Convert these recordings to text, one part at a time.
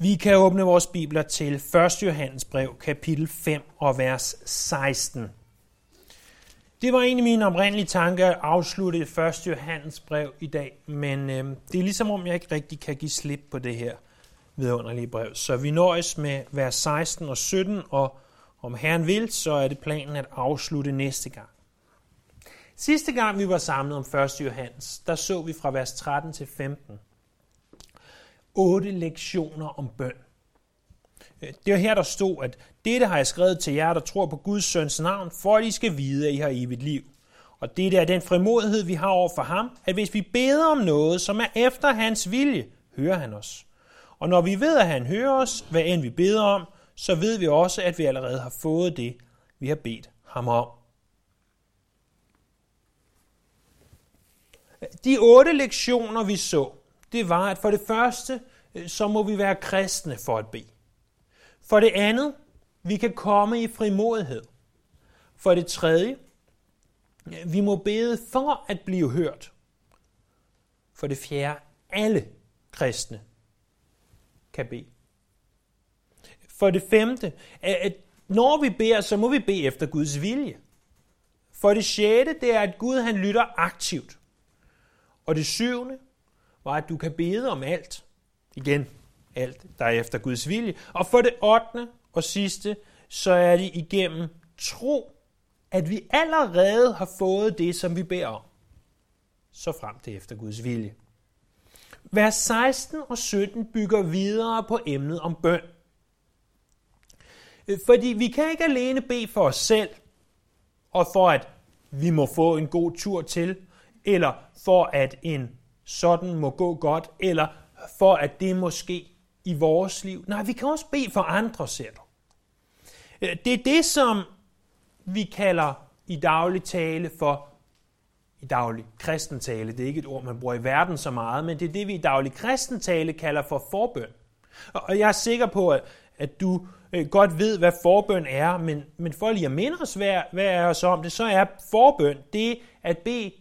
Vi kan åbne vores bibler til 1. Johannes brev, kapitel 5 og vers 16. Det var egentlig min oprindelige tanke at afslutte 1. Johannes brev i dag, men øh, det er ligesom om jeg ikke rigtig kan give slip på det her vidunderlige brev. Så vi nøjes med vers 16 og 17, og om Herren vil, så er det planen at afslutte næste gang. Sidste gang vi var samlet om 1. Johannes, der så vi fra vers 13 til 15 otte lektioner om bøn. Øh, det var her, der stod, at dette har jeg skrevet til jer, der tror på Guds søns navn, for at I skal vide, at I har evigt liv. Og det er den frimodighed, vi har over for ham, at hvis vi beder om noget, som er efter hans vilje, hører han os. Og når vi ved, at han hører os, hvad end vi beder om, så ved vi også, at vi allerede har fået det, vi har bedt ham om. De otte lektioner, vi så, det var, at for det første, øh, så må vi være kristne for at bede. For det andet, vi kan komme i frimodighed. For det tredje, øh, vi må bede for at blive hørt. For det fjerde, alle kristne kan bede. For det femte, at når vi beder, så må vi bede efter Guds vilje. For det sjette, det er, at Gud han lytter aktivt. Og det syvende, var, at du kan bede om alt. Igen, alt, der er efter Guds vilje. Og for det 8. og sidste, så er det igennem tro, at vi allerede har fået det, som vi beder om. Så frem til efter Guds vilje. Vers 16 og 17 bygger videre på emnet om bøn. Fordi vi kan ikke alene bede for os selv, og for at vi må få en god tur til, eller for at en sådan må gå godt, eller for at det må ske i vores liv. Nej, vi kan også bede for andre, ser du. Øh, det er det, som vi kalder i daglig tale for, i daglig kristentale, det er ikke et ord, man bruger i verden så meget, men det er det, vi i daglig kristentale kalder for forbøn. Og jeg er sikker på, at du øh, godt ved, hvad forbøn er, men, men for lige at minde os, hvad, hvad er os om det, så er forbøn det at bede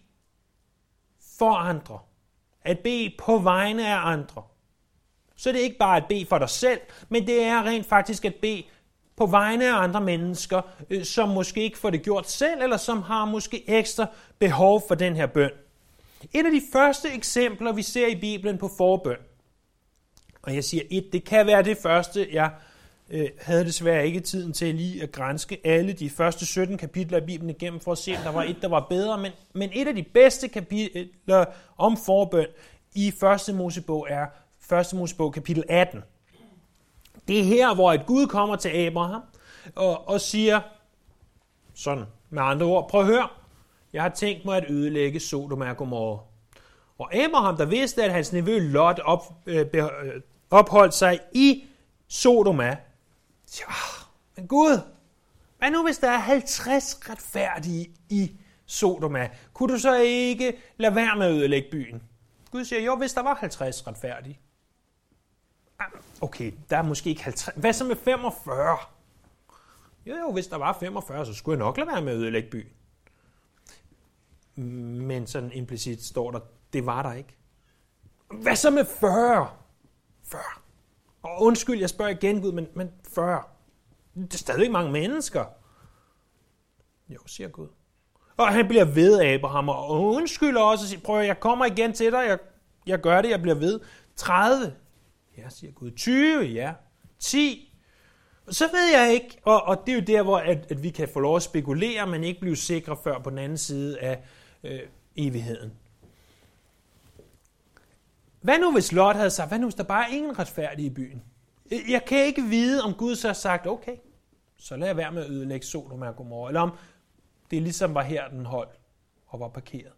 for andre at bede på vegne af andre. Så det er ikke bare at bede for dig selv, men det er rent faktisk at bede på vegne af andre mennesker, øh, som måske ikke får det gjort selv, eller som har måske ekstra behov for den her bøn. Et af de første eksempler, vi ser i Bibelen på forbøn, og jeg siger et, det kan være det første, jeg øh, havde desværre ikke tiden til lige at grænske alle de første 17 kapitler af Bibelen igennem, for at se, om der var et, der var bedre. Men, men et af de bedste kapitler om forbøn i 1. Mosebog er 1. Mosebog kapitel 18. Det er her, hvor et Gud kommer til Abraham og, og siger sådan med andre ord, prøv at høre, jeg har tænkt mig at ødelægge Sodom og Gomorra. Og Abraham, der vidste, at hans nevø Lot op, øh, øh opholdt sig i Sodoma, siger, men Gud, hvad nu hvis der er 50 retfærdige i Sodoma? Kunne du så ikke lade være med at ødelægge byen? Gud siger, jo, hvis der var 50 retfærdige. Ah, okay, der er måske ikke 50. Hvad så med 45? Jo, jo, hvis der var 45, så skulle jeg nok lade være med at ødelægge byen. Men sådan implicit står der, det var der ikke. Hvad så med 40? 40. Og undskyld, jeg spørger igen, Gud, men, men 40. Det er stadig mange mennesker. Jo, siger Gud. Og han bliver ved Abraham, og undskylder også og siger, prøv jeg kommer igen til dig, jeg, jeg gør det, jeg bliver ved. 30. Ja, siger Gud. 20, ja. 10. Så ved jeg ikke, og, og det er jo der, hvor at, at vi kan få lov at spekulere, men ikke blive sikre før på den anden side af øh, evigheden. Hvad nu hvis Lot havde sagt, hvad nu hvis der bare er ingen retfærdige i byen? Jeg kan ikke vide, om Gud så har sagt, okay, så lad jeg være med at ødelægge Sodom og Gomorra, eller om det ligesom var her, den holdt og var parkeret.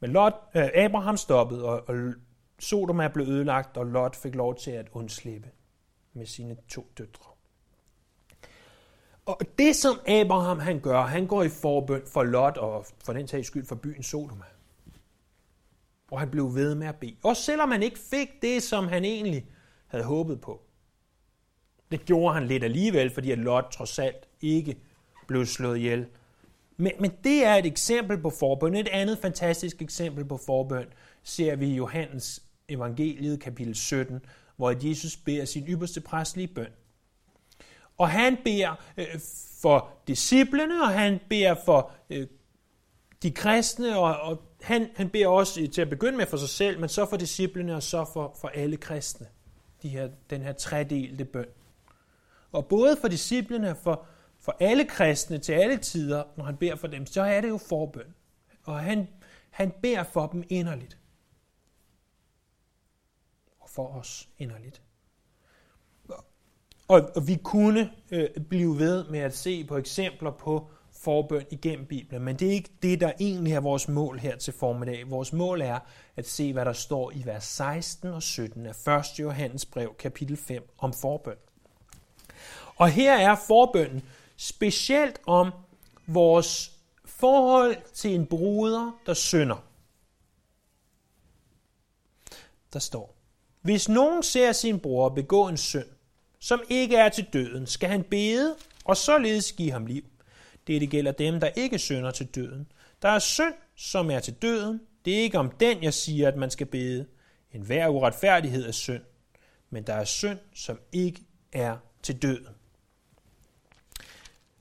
Men Lot, øh, Abraham stoppede, og, og Sodom er blevet ødelagt, og Lot fik lov til at undslippe med sine to døtre. Og det, som Abraham han gør, han går i forbøn for Lot, og for den tages skyld for byen Sodoma og han blev ved med at bede. Også selvom han ikke fik det, som han egentlig havde håbet på. Det gjorde han lidt alligevel, fordi at Lot trods alt ikke blev slået ihjel. Men, men det er et eksempel på forbøn. Et andet fantastisk eksempel på forbøn ser vi i Johannes evangeliet kapitel 17, hvor Jesus beder sin ypperste præstlige bøn. Og han beder øh, for disciplene, og han beder for øh, de kristne, og, og han, han beder også til at begynde med for sig selv, men så for disciplene, og så for, for alle kristne. De her, den her tredelte bøn. Og både for disciplene og for, for alle kristne til alle tider, når han beder for dem, så er det jo forbøn. Og han, han beder for dem inderligt. Og for os inderligt. Og, og vi kunne øh, blive ved med at se på eksempler på forbøn igennem Bibelen, men det er ikke det, der egentlig er vores mål her til formiddag. Vores mål er at se, hvad der står i vers 16 og 17 af 1. Johannes brev, kapitel 5, om forbøn. Og her er forbønnen specielt om vores forhold til en bruder, der synder. Der står, hvis nogen ser sin bror begå en synd, som ikke er til døden, skal han bede og således give ham liv. Det, det gælder dem, der ikke synder til døden. Der er synd, som er til døden. Det er ikke om den, jeg siger, at man skal bede. En hver uretfærdighed er synd. Men der er synd, som ikke er til døden.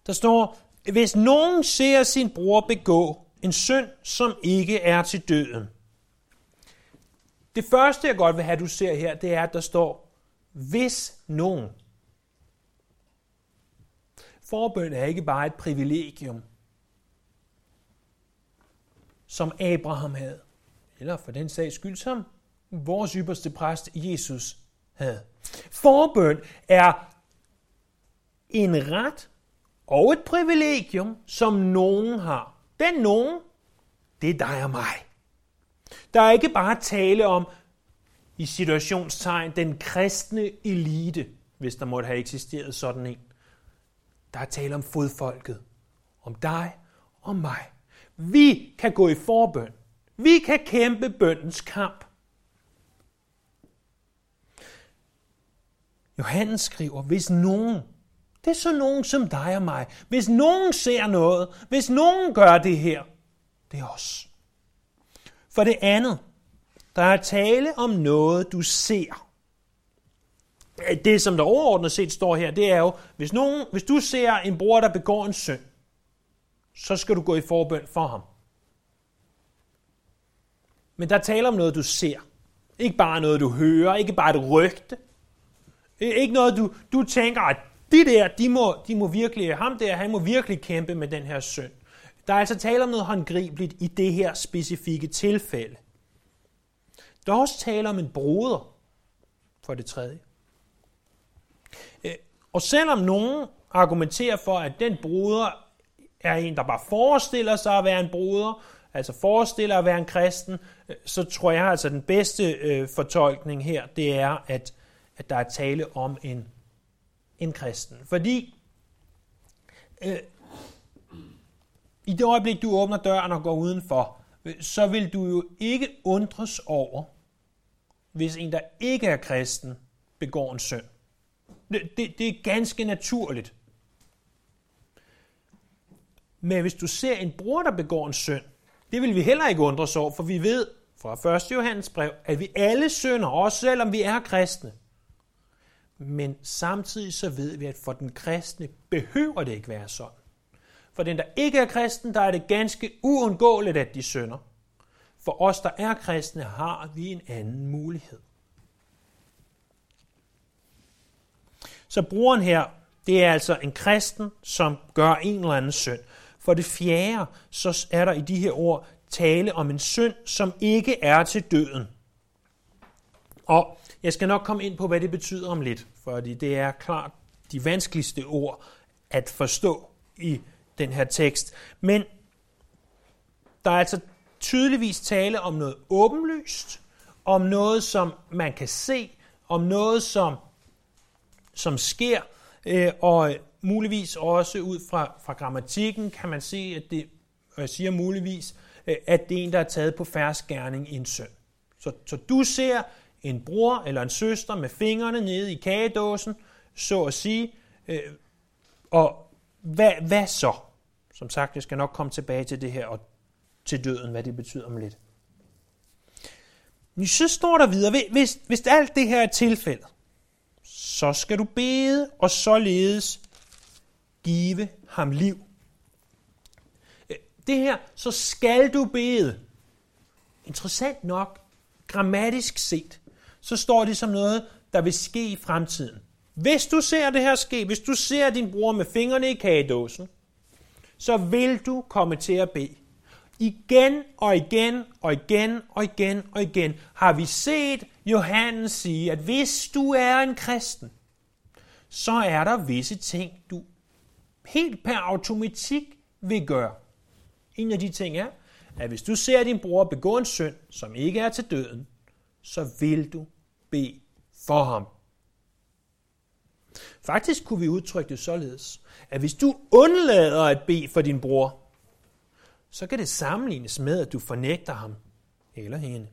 Der står, hvis nogen ser sin bror begå en synd, som ikke er til døden. Det første, jeg godt vil have, du ser her, det er, at der står, hvis nogen. Forbøn er ikke bare et privilegium, som Abraham havde, eller for den sags skyld, som vores ypperste præst Jesus havde. Forbøn er en ret og et privilegium, som nogen har. Den nogen, det er dig og mig. Der er ikke bare tale om, i situationstegn, den kristne elite, hvis der måtte have eksisteret sådan en. Der er tale om fodfolket, om dig og mig. Vi kan gå i forbøn. Vi kan kæmpe bøndens kamp. Johannes skriver, hvis nogen det er så nogen som dig og mig. Hvis nogen ser noget, hvis nogen gør det her, det er os. For det andet, der er tale om noget, du ser. Det, som der overordnet set står her, det er jo, hvis, nogen, hvis du ser en bror, der begår en synd, så skal du gå i forbøn for ham. Men der taler om noget, du ser. Ikke bare noget, du hører, ikke bare et rygte. Ikke noget, du, du tænker, at de der, de må, de må virkelig, ham der, han må virkelig kæmpe med den her synd. Der er altså tale om noget håndgribeligt i det her specifikke tilfælde. Der er også tale om en broder, for det tredje. Øh, og selvom nogen argumenterer for, at den broder er en, der bare forestiller sig at være en broder, altså forestiller at være en kristen, øh, så tror jeg altså, at den bedste øh, fortolkning her, det er, at, at der er tale om en en kristen. Fordi øh, i det øjeblik, du åbner døren og går udenfor, øh, så vil du jo ikke undres over, hvis en, der ikke er kristen, begår en synd. Det, det, det er ganske naturligt. Men hvis du ser en bror, der begår en synd, det vil vi heller ikke undres over, for vi ved fra 1. Johannes brev, at vi alle synder, også selvom vi er kristne. Men samtidig så ved vi, at for den kristne behøver det ikke være sådan. For den, der ikke er kristen, der er det ganske uundgåeligt, at de synder. For os, der er kristne, har vi en anden mulighed. Så brugeren her, det er altså en kristen, som gør en eller anden synd. For det fjerde, så er der i de her ord tale om en synd, som ikke er til døden. Og jeg skal nok komme ind på, hvad det betyder om lidt, fordi det er klart de vanskeligste ord at forstå i den her tekst. Men der er altså tydeligvis tale om noget åbenlyst, om noget, som man kan se, om noget, som, som sker, øh, og muligvis også ud fra, fra grammatikken kan man se, at det, og jeg siger muligvis, øh, at det er en, der er taget på færds gerning i en søn. Så, så du ser en bror eller en søster med fingrene nede i kagedåsen, så at sige. Øh, og hvad, hvad så? Som sagt, jeg skal nok komme tilbage til det her og til døden, hvad det betyder om lidt. Men så står der videre, hvis, hvis alt det her er tilfældet, så skal du bede og således give ham liv. Øh, det her, så skal du bede. Interessant nok, grammatisk set, så står det som noget, der vil ske i fremtiden. Hvis du ser det her ske, hvis du ser din bror med fingrene i kagedåsen, så vil du komme til at bede. Igen og igen og igen og igen og igen har vi set Johannes sige, at hvis du er en kristen, så er der visse ting, du helt per automatik vil gøre. En af de ting er, at hvis du ser din bror begå en synd, som ikke er til døden, så vil du bede for ham. Faktisk kunne vi udtrykke det således, at hvis du undlader at bede for din bror, så kan det sammenlignes med, at du fornægter ham eller hende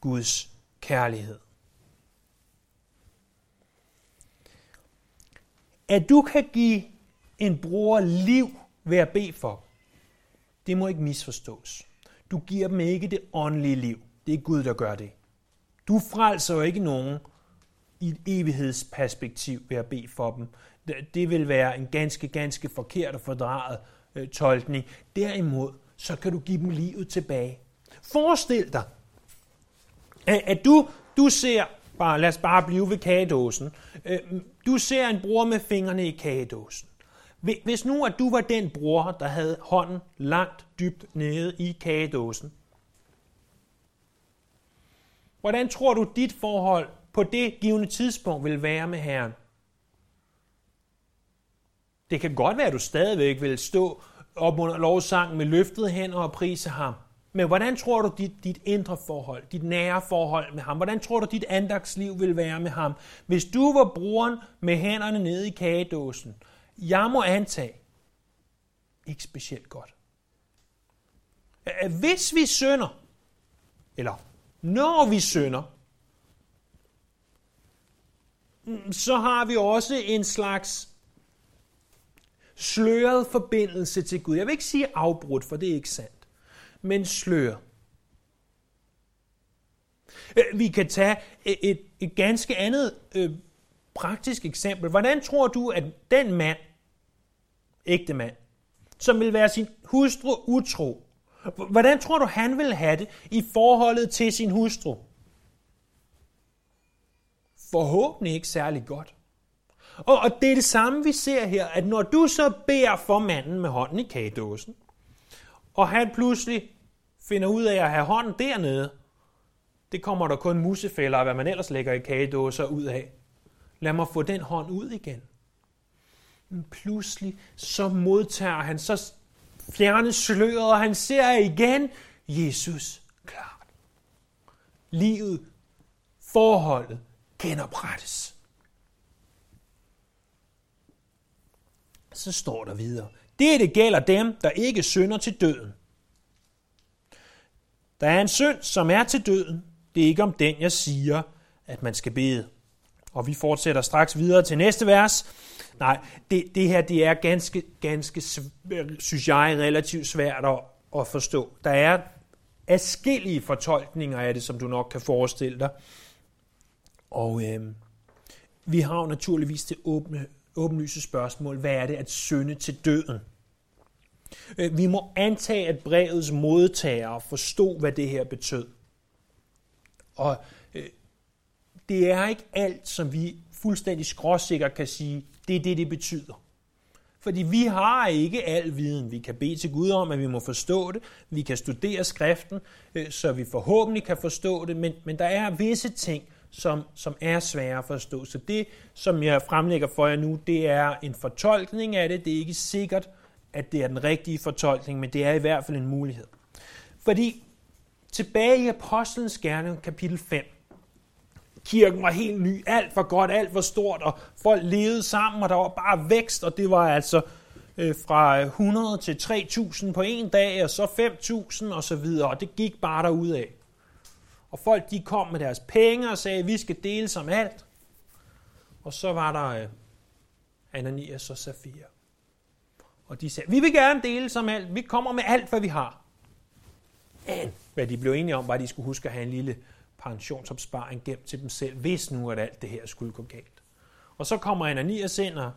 Guds kærlighed. At du kan give en bror liv ved at bede for, det må ikke misforstås. Du giver dem ikke det åndelige liv. Det er Gud, der gør det. Du frelser jo ikke nogen i et evighedsperspektiv ved at bede for dem. Det vil være en ganske, ganske forkert og fordrejet øh, tolkning. Derimod, så kan du give dem livet tilbage. Forestil dig, at du, du ser, bare, lad os bare blive ved kagedåsen, øh, du ser en bror med fingrene i kagedåsen. Hvis nu at du var den bror, der havde hånden langt dybt nede i kagedåsen, hvordan tror du dit forhold på det givende tidspunkt vil være med Herren? Det kan godt være, at du stadigvæk vil stå op under lovsangen med løftede hænder og prise ham. Men hvordan tror du dit, dit indre forhold, dit nære forhold med ham, hvordan tror du dit andagsliv vil være med ham, hvis du var broren med hænderne nede i kagedåsen? Jeg må antage, ikke specielt godt. Hvis vi synder, eller når vi synder, mm, så har vi også en slags sløret forbindelse til Gud. Jeg vil ikke sige afbrudt, for det er ikke sandt, men slør. Øh, vi kan tage et, et ganske andet øh, praktisk eksempel. Hvordan tror du, at den mand, ægte mand, som vil være sin hustru utro, hvordan tror du, han vil have det i forholdet til sin hustru? Forhåbentlig ikke særlig godt. Og, og det er det samme, vi ser her, at når du så beder for manden med hånden i kagedåsen, og han pludselig finder ud af at have hånden dernede, det kommer der kun musefælder og hvad man ellers lægger i kagedåser ud af. Lad mig få den hånd ud igen. Men pludselig så modtager han, så fjernes sløret, og han ser igen Jesus klart. Livet, forholdet genoprettes. Så står der videre. Det, det gælder dem, der ikke synder til døden. Der er en synd, som er til døden. Det er ikke om den, jeg siger, at man skal bede. Og vi fortsætter straks videre til næste vers. Nej, det, det her det er ganske, ganske, synes jeg, relativt svært at, at forstå. Der er adskillige fortolkninger af det, som du nok kan forestille dig. Og øh, vi har jo naturligvis det åbne åbenlyse spørgsmål, hvad er det at synde til døden? Øh, vi må antage, at brevets modtagere forstod, hvad det her betød. Og øh, det er ikke alt, som vi fuldstændig skråsikkert kan sige, det er det, det betyder. Fordi vi har ikke al viden. Vi kan bede til Gud om, at vi må forstå det. Vi kan studere skriften, øh, så vi forhåbentlig kan forstå det. Men, men der er visse ting, som, som er svære at forstå. Så det, som jeg fremlægger for jer nu, det er en fortolkning af det. Det er ikke sikkert, at det er den rigtige fortolkning, men det er i hvert fald en mulighed. Fordi tilbage i Apostlenes Gerning, kapitel 5, kirken var helt ny, alt var godt, alt var stort, og folk levede sammen, og der var bare vækst, og det var altså øh, fra 100 til 3000 på en dag, og så 5000 og så videre, og det gik bare derud af. Og folk de kom med deres penge og sagde, vi skal dele som alt. Og så var der øh, Ananias og Safira. Og de sagde, vi vil gerne dele som alt. Vi kommer med alt, hvad vi har. Men hvad de blev enige om, var, at de skulle huske at have en lille pensionsopsparing gemt til dem selv, hvis nu at alt det her skulle gå galt. Og så kommer Ananias ind, og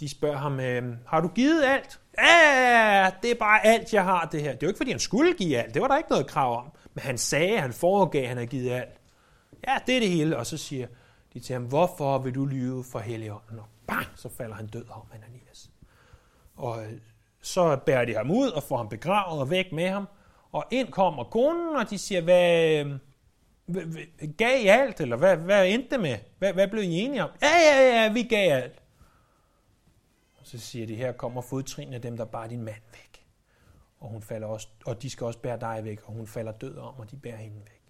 de spørger ham, øh, har du givet alt? Ja, det er bare alt, jeg har det her. Det er jo ikke, fordi han skulle give alt. Det var der ikke noget krav om. Men han sagde, han foregav, han havde givet alt. Ja, det er det hele. Og så siger de til ham, hvorfor vil du lyve for Helligånden? Og bang, så falder han død om Ananias. Og øh, så bærer de ham ud og får ham begravet og væk med ham. Og ind kommer konen, og de siger, hvad, øh, gav I alt, eller hvad, hvad endte det med? Hvad, hvad blev I enige om? Ja, ja, ja, vi gav alt. Og så siger de, her kommer fodtrinene af dem, der bar din mand væk. Og, hun falder også, og de skal også bære dig væk, og hun falder død om, og de bærer hende væk.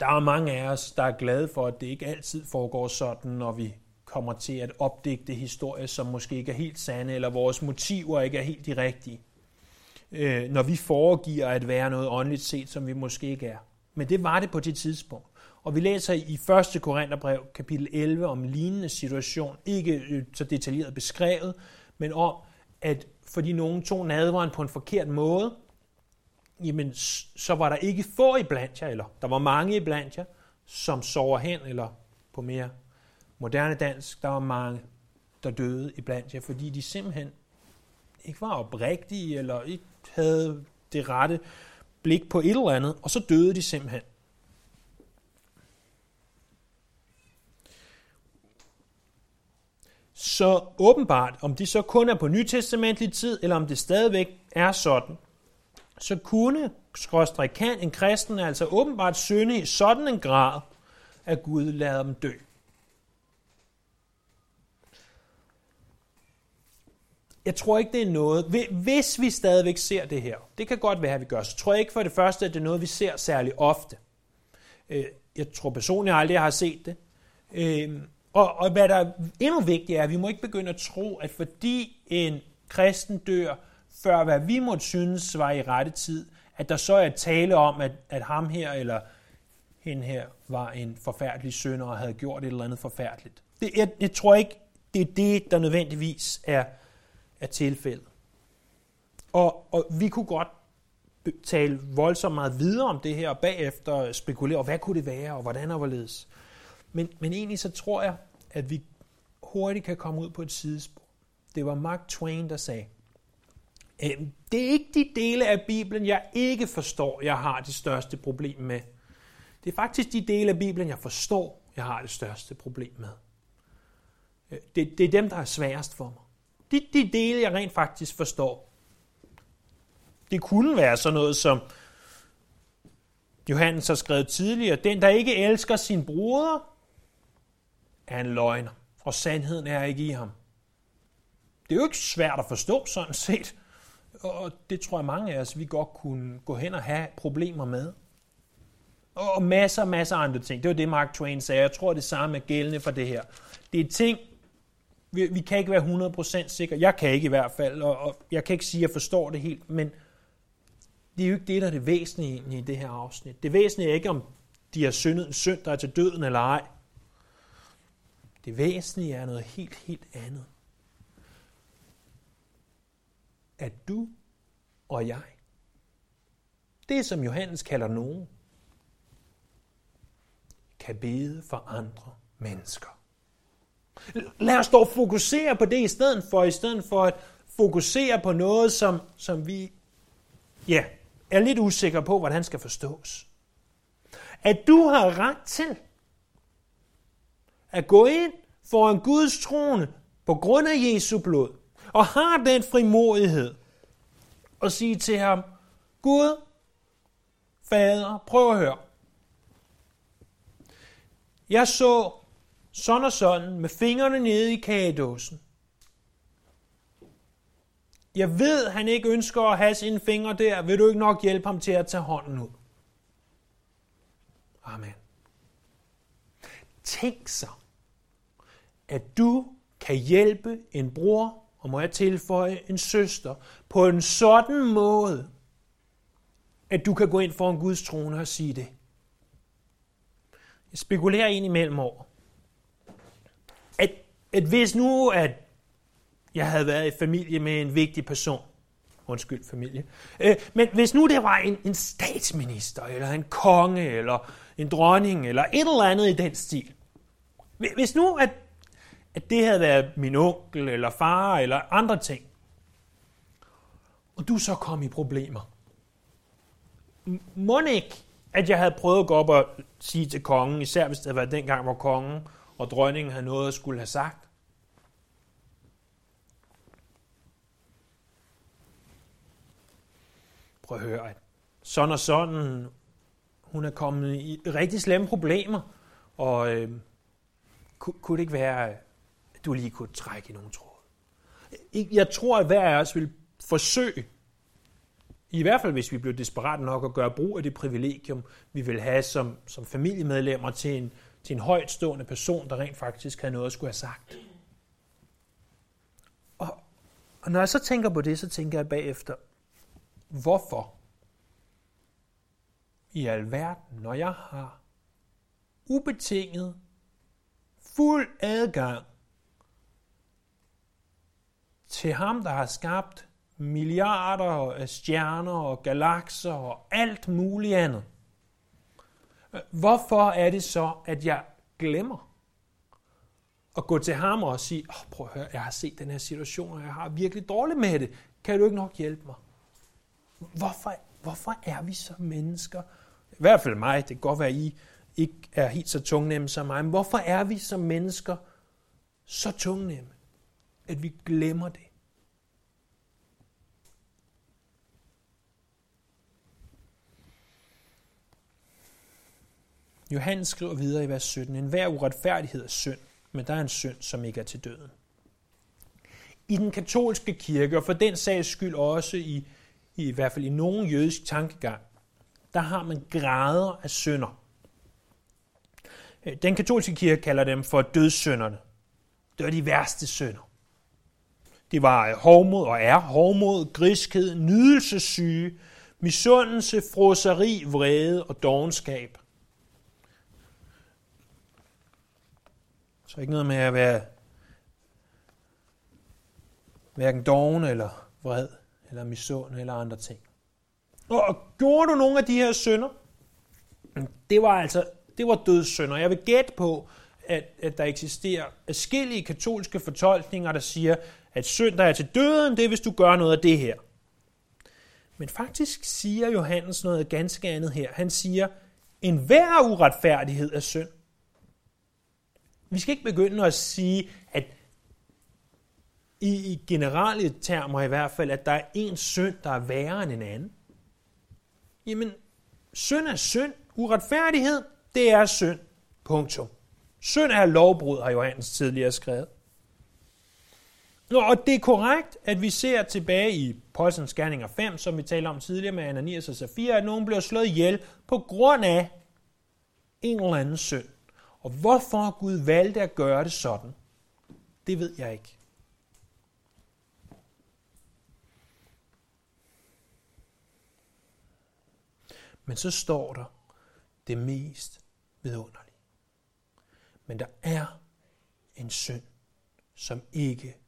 Der er mange af os, der er glade for, at det ikke altid foregår sådan, når vi kommer til at opdigte historier, som måske ikke er helt sande, eller vores motiver ikke er helt de rigtige. Øh, når vi foregiver at være noget åndeligt set, som vi måske ikke er. Men det var det på det tidspunkt. Og vi læser i 1. Korintherbrev, kapitel 11, om lignende situation, ikke øh, så detaljeret beskrevet, men om, at fordi nogen tog nadveren på en forkert måde, jamen så var der ikke få i blandt jer, eller der var mange i blandt jer, som sover hen, eller på mere moderne dansk, der var mange, der døde i blandt jer, fordi de simpelthen ikke var oprigtige, eller ikke havde det rette blik på et eller andet, og så døde de simpelthen. Så åbenbart, om det så kun er på nytestamentlig tid, eller om det stadigvæk er sådan, så kunne, skråstrej kan en kristen altså åbenbart synde i sådan en grad, at Gud lader dem dø. Jeg tror ikke, det er noget, hvis vi stadigvæk ser det her, det kan godt være, at vi gør, så tror jeg ikke for det første, at det er noget, vi ser særlig ofte. Øh, jeg tror personligt aldrig, jeg har set det. Øh, og, og hvad der er endnu vigtigere er, at vi må ikke begynde at tro, at fordi en kristen dør, før hvad vi måtte synes var i rette tid, at der så er tale om, at, at ham her eller hende her var en forfærdelig sønder og havde gjort et eller andet forfærdeligt. Det, jeg, jeg tror ikke, det er det, der nødvendigvis er, er tilfældet. Og, og vi kunne godt tale voldsomt meget videre om det her, og bagefter spekulere, hvad kunne det være, og hvordan og hvorledes. Men, men egentlig så tror jeg, at vi hurtigt kan komme ud på et sidespor. Det var Mark Twain, der sagde, øhm, det er ikke de dele af Bibelen, jeg ikke forstår, jeg har det største problem med. Det er faktisk de dele af Bibelen, jeg forstår, jeg har det største problem med. Øh, det, det er dem, der er sværest for mig. De, de dele, jeg rent faktisk forstår. Det kunne være sådan noget som, Johannes har skrevet tidligere, den, der ikke elsker sin broder, er en løgner, og sandheden er ikke i ham. Det er jo ikke svært at forstå sådan set, og det tror jeg mange af os, vi godt kunne gå hen og have problemer med. Og masser og masser af andre ting. Det var det, Mark Twain sagde. Jeg tror, det samme er gældende for det her. Det er ting, vi, vi kan ikke være 100% sikre. Jeg kan ikke i hvert fald, og, og jeg kan ikke sige, at jeg forstår det helt, men det er jo ikke det, der er det væsentlige i det her afsnit. Det væsentlige er ikke, om de har syndet en synd, der er til døden eller ej. Det væsentlige er noget helt, helt andet. At du og jeg, det som Johannes kalder nogen, kan bede for andre mennesker. Lad os dog fokusere på det i stedet for, i stedet for at fokusere på noget, som, som vi ja, er lidt usikre på, hvordan skal forstås. At du har ret til at gå ind for en Guds trone på grund af Jesu blod, og har den frimodighed og sige til ham, Gud, Fader, prøv at høre. Jeg så sådan og sådan med fingrene nede i kagedåsen. Jeg ved, han ikke ønsker at have sine fingre der. Vil du ikke nok hjælpe ham til at tage hånden ud? Amen. Tænk sig, at du kan hjælpe en bror, og må jeg tilføje en søster, på en sådan måde, at du kan gå ind for en Guds trone og sige det. Jeg spekulerer ind imellem over, at, at hvis nu, at jeg havde været i familie med en vigtig person, Undskyld, familie. Øh, men hvis nu det var en, en statsminister, eller en konge, eller en dronning, eller et eller andet i den stil. Hvis nu, at, at det havde været min onkel, eller far, eller andre ting, og du så kom i problemer. Må ikke, at jeg havde prøvet at gå op og sige til kongen, især hvis det var dengang, hvor kongen og dronningen havde noget at skulle have sagt. Prøv at høre, at sådan og sådan, hun er kommet i rigtig slemme problemer, og øh, kun, kunne det ikke være, at du lige kunne trække i nogle tråde? Jeg tror, at hver af os vil forsøge, i hvert fald hvis vi blev desperat nok, at gøre brug af det privilegium, vi vil have som, som familiemedlemmer til en, til en højtstående person, der rent faktisk havde noget at skulle have sagt. Og, og når jeg så tænker på det, så tænker jeg bagefter, hvorfor i alverden, når jeg har ubetinget fuld adgang til ham, der har skabt milliarder af stjerner og galakser og alt muligt andet. Hvorfor er det så, at jeg glemmer at gå til ham og sige, oh, prøv at høre, jeg har set den her situation, og jeg har virkelig dårligt med det. Kan du ikke nok hjælpe mig? Hvorfor, hvorfor er vi så mennesker? I hvert fald mig, det kan godt være, I ikke er helt så tungnemme som mig, men hvorfor er vi som mennesker så tungnemme, at vi glemmer det? Johannes skriver videre i vers 17, en hver uretfærdighed er synd, men der er en synd, som ikke er til døden. I den katolske kirke, og for den sags skyld også i, i, i hvert fald i nogen jødisk tankegang, der har man grader af synder. Øh, den katolske kirke kalder dem for dødssynderne. Det var de værste synder. Det var øh, hovmod og er hovmod, griskhed, nydelsessyge, misundelse, froseri, vrede og dogenskab. Så ikke noget med at være hverken doven eller vred, eller misund eller andre ting. Og gjorde du nogle af de her synder? Det var altså det var dødssynder. Jeg vil gætte på, at, at der eksisterer forskellige katolske fortolkninger, der siger, at synd, der er til døden, det er, hvis du gør noget af det her. Men faktisk siger Johannes noget ganske andet her. Han siger, en hver uretfærdighed er synd. Vi skal ikke begynde at sige, at i, i generelle termer i hvert fald, at der er en synd, der er værre end en anden. Jamen, synd er synd. Uretfærdighed, det er synd. Punktum. Synd er lovbrud, har Johannes tidligere skrevet. Og det er korrekt, at vi ser tilbage i Postens Gerninger 5, som vi talte om tidligere med Ananias og Safira, at nogen bliver slået ihjel på grund af en eller anden synd. Og hvorfor Gud valgte at gøre det sådan, det ved jeg ikke. Men så står der det mest vidunderlig. Men der er en synd, som ikke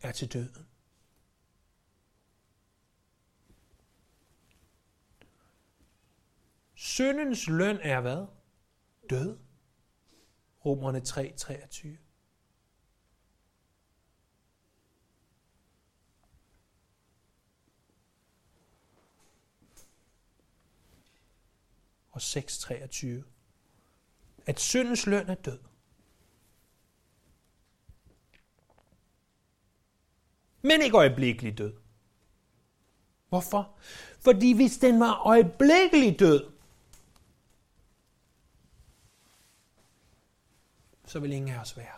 er til døden. Syndens løn er hvad? Død. Romerne 3, 23. Og 6, 23. At syndens løn er død. Men ikke øjeblikkelig død. Hvorfor? Fordi hvis den var øjeblikkelig død, så vil ingen af os være.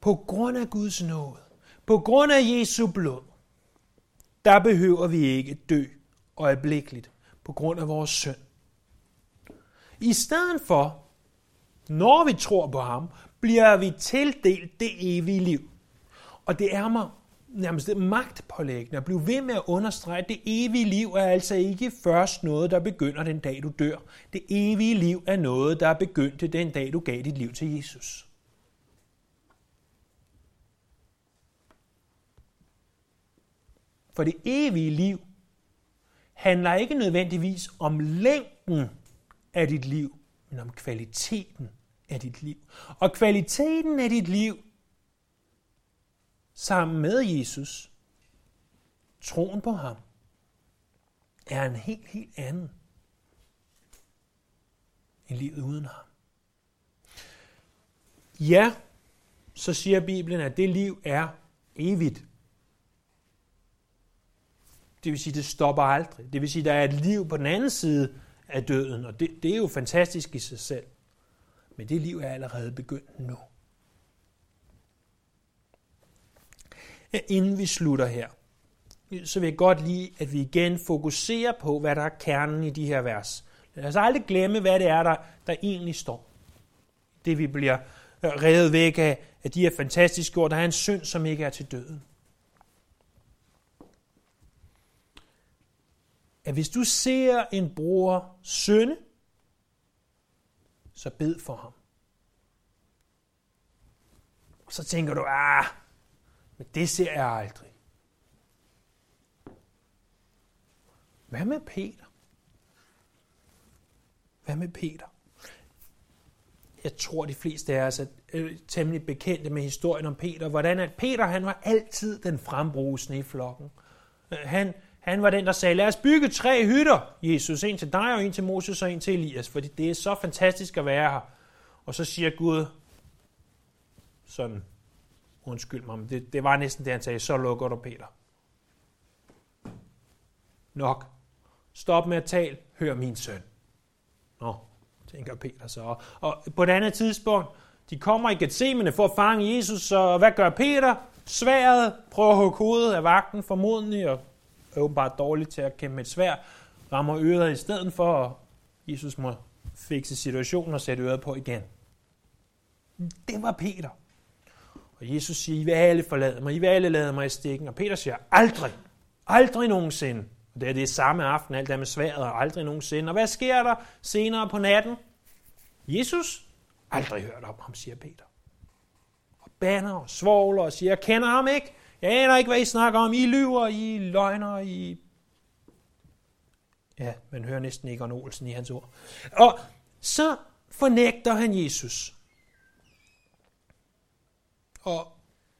På grund af Guds nåde, på grund af Jesu blod, der behøver vi ikke dø øjeblikkeligt på grund af vores synd. I stedet for, når vi tror på ham, bliver vi tildelt det evige liv. Og det er mig nærmest det magtpålæggende at blive ved med at understrege, at det evige liv er altså ikke først noget, der begynder den dag, du dør. Det evige liv er noget, der er begyndt den dag, du gav dit liv til Jesus. For det evige liv handler ikke nødvendigvis om længden af dit liv, men om kvaliteten af dit liv. Og kvaliteten af dit liv sammen med Jesus, troen på ham, er en helt, helt anden end livet uden ham. Ja, så siger Bibelen, at det liv er evigt. Det vil sige, det stopper aldrig. Det vil sige, der er et liv på den anden side af døden, og det, det er jo fantastisk i sig selv. Men det liv er allerede begyndt nu. Inden vi slutter her, så vil jeg godt lige, at vi igen fokuserer på, hvad der er kernen i de her vers. Lad os aldrig glemme, hvad det er, der, der egentlig står. Det vi bliver øh, revet væk af, af de her fantastiske ord. Der er en synd, som ikke er til døden. At hvis du ser en bror synde, så bed for ham. Og så tænker du, ah, men det ser jeg aldrig. Hvad med Peter? Hvad med Peter? Jeg tror, de fleste af os er øh, temmelig bekendte med historien om Peter. Hvordan at Peter, han var altid den frembrusende i flokken. Øh, han, han var den, der sagde, lad os bygge tre hytter, Jesus. En til dig, og en til Moses, og en til Elias. Fordi det er så fantastisk at være her. Og så siger Gud, sådan, undskyld mig, men det, det var næsten det, han sagde, så lukker du Peter. Nok. Stop med at tale, hør min søn. Nå, tænker Peter så. Og på et andet tidspunkt, de kommer i Gethsemane for at fange Jesus, så hvad gør Peter? Sværet, prøver at hugge hovedet af vagten formodentlig, og er åbenbart dårlig til at kæmpe med et svær, rammer øret i stedet for, og Jesus må fikse situationen og sætte øret på igen. Det var Peter. Og Jesus siger, I vil alle forlade mig, I vil alle lade mig i stikken. Og Peter siger, aldrig, aldrig nogensinde. Og det er det samme aften, alt der med sværet, og aldrig nogensinde. Og hvad sker der senere på natten? Jesus? Aldrig hørt om ham, siger Peter. Og banner og svogler og siger, jeg kender ham ikke. Jeg aner ikke, hvad I snakker om. I lyver, I løgner, I... Ja, man hører næsten ikke Arne Olsen i hans ord. Og så fornægter han Jesus. Og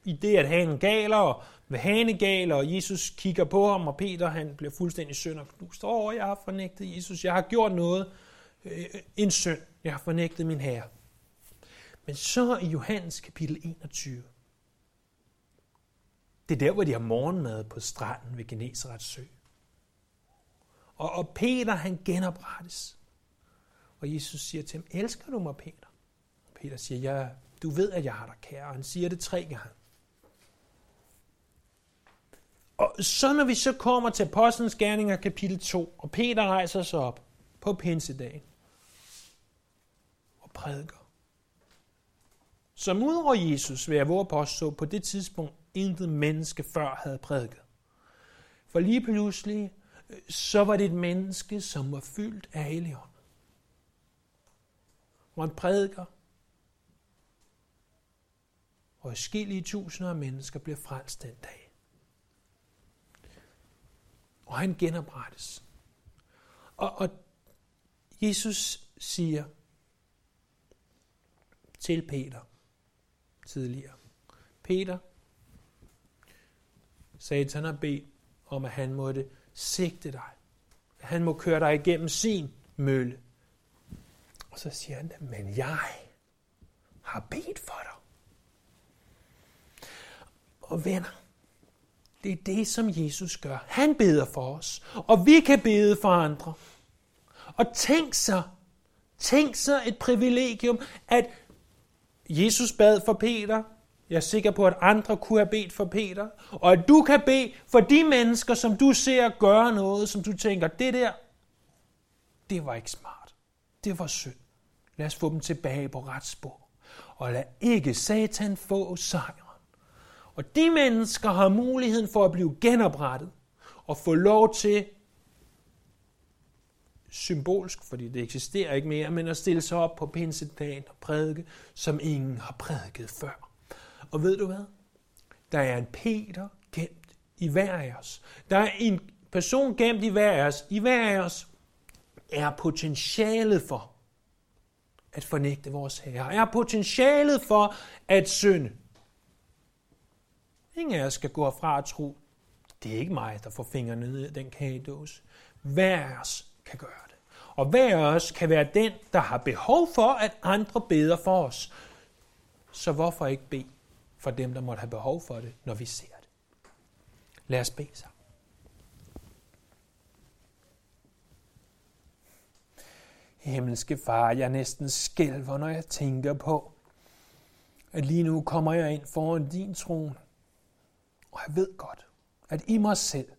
i det, at hanen galer, og ved hanegaler, og Jesus kigger på ham, og Peter han bliver fuldstændig synd og knust. Åh, jeg har fornægtet Jesus, jeg har gjort noget, øh, en synd, jeg har fornægtet min herre. Men så i Johannes kapitel 21, det er der, hvor de har morgenmad på stranden ved Genesarets sø. Og, og Peter, han genoprettes. Og Jesus siger til ham, elsker du mig, Peter? Og Peter siger, ja, du ved, at jeg har dig kære. Og han siger det tre gange. Og så når vi så kommer til Apostlenes Gerninger kapitel 2, og Peter rejser sig op på pinsedagen og prædiker. Som udover Jesus, vil jeg våge påstå, på det tidspunkt intet menneske før havde prædiket. For lige pludselig, så var det et menneske, som var fyldt af Helion. Hvor han prædiker, og skille tusinder af mennesker bliver frelst den dag. Og han genoprettes. Og, og Jesus siger til Peter tidligere, Peter, Satan har bedt om, at han måtte sigte dig. At han må køre dig igennem sin mølle. Og så siger han, men jeg har bedt for dig. Og venner, det er det, som Jesus gør. Han beder for os, og vi kan bede for andre. Og tænk så, tænk så et privilegium, at Jesus bad for Peter, jeg er sikker på, at andre kunne have bedt for Peter. Og at du kan bede for de mennesker, som du ser gøre noget, som du tænker, det der, det var ikke smart. Det var synd. Lad os få dem tilbage på retsspor. Og lad ikke Satan få sejren. Og de mennesker har muligheden for at blive genoprettet og få lov til symbolsk, fordi det eksisterer ikke mere, men at stille sig op på pinsedagen og prædike, som ingen har prædiket før. Og ved du hvad? Der er en Peter gemt i hver af os. Der er en person gemt i hver af os. I hver af os er potentialet for at fornægte vores Herre. Er potentialet for at synde. Ingen af os skal gå fra og tro, det er ikke mig, der får fingrene ned i den kagedåse. Hver af os kan gøre det. Og hver af os kan være den, der har behov for, at andre beder for os. Så hvorfor ikke bede for dem, der måtte have behov for det, når vi ser det? Lad os bede sammen. Himmelske far, jeg næsten skælver, når jeg tænker på, at lige nu kommer jeg ind foran din trone, og jeg ved godt, at i mig selv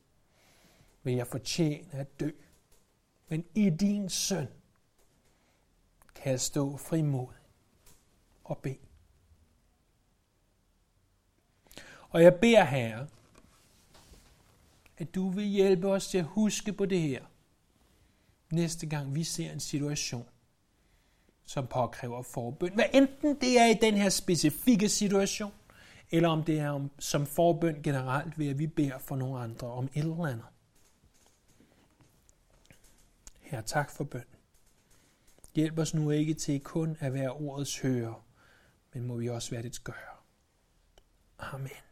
vil jeg fortjene at dø. Men i din søn kan jeg stå frimod og bede. Og jeg beder, Herre, at du vil hjælpe os til at huske på det her, næste gang vi ser en situation, som påkræver forbøn. Hvad enten det er i den her specifikke situation, eller om det er som forbøn generelt ved, at vi beder for nogle andre om et eller andet. Her, tak for bøn. Hjælp os nu ikke til kun at være ordets hører, men må vi også være dets gør. Amen.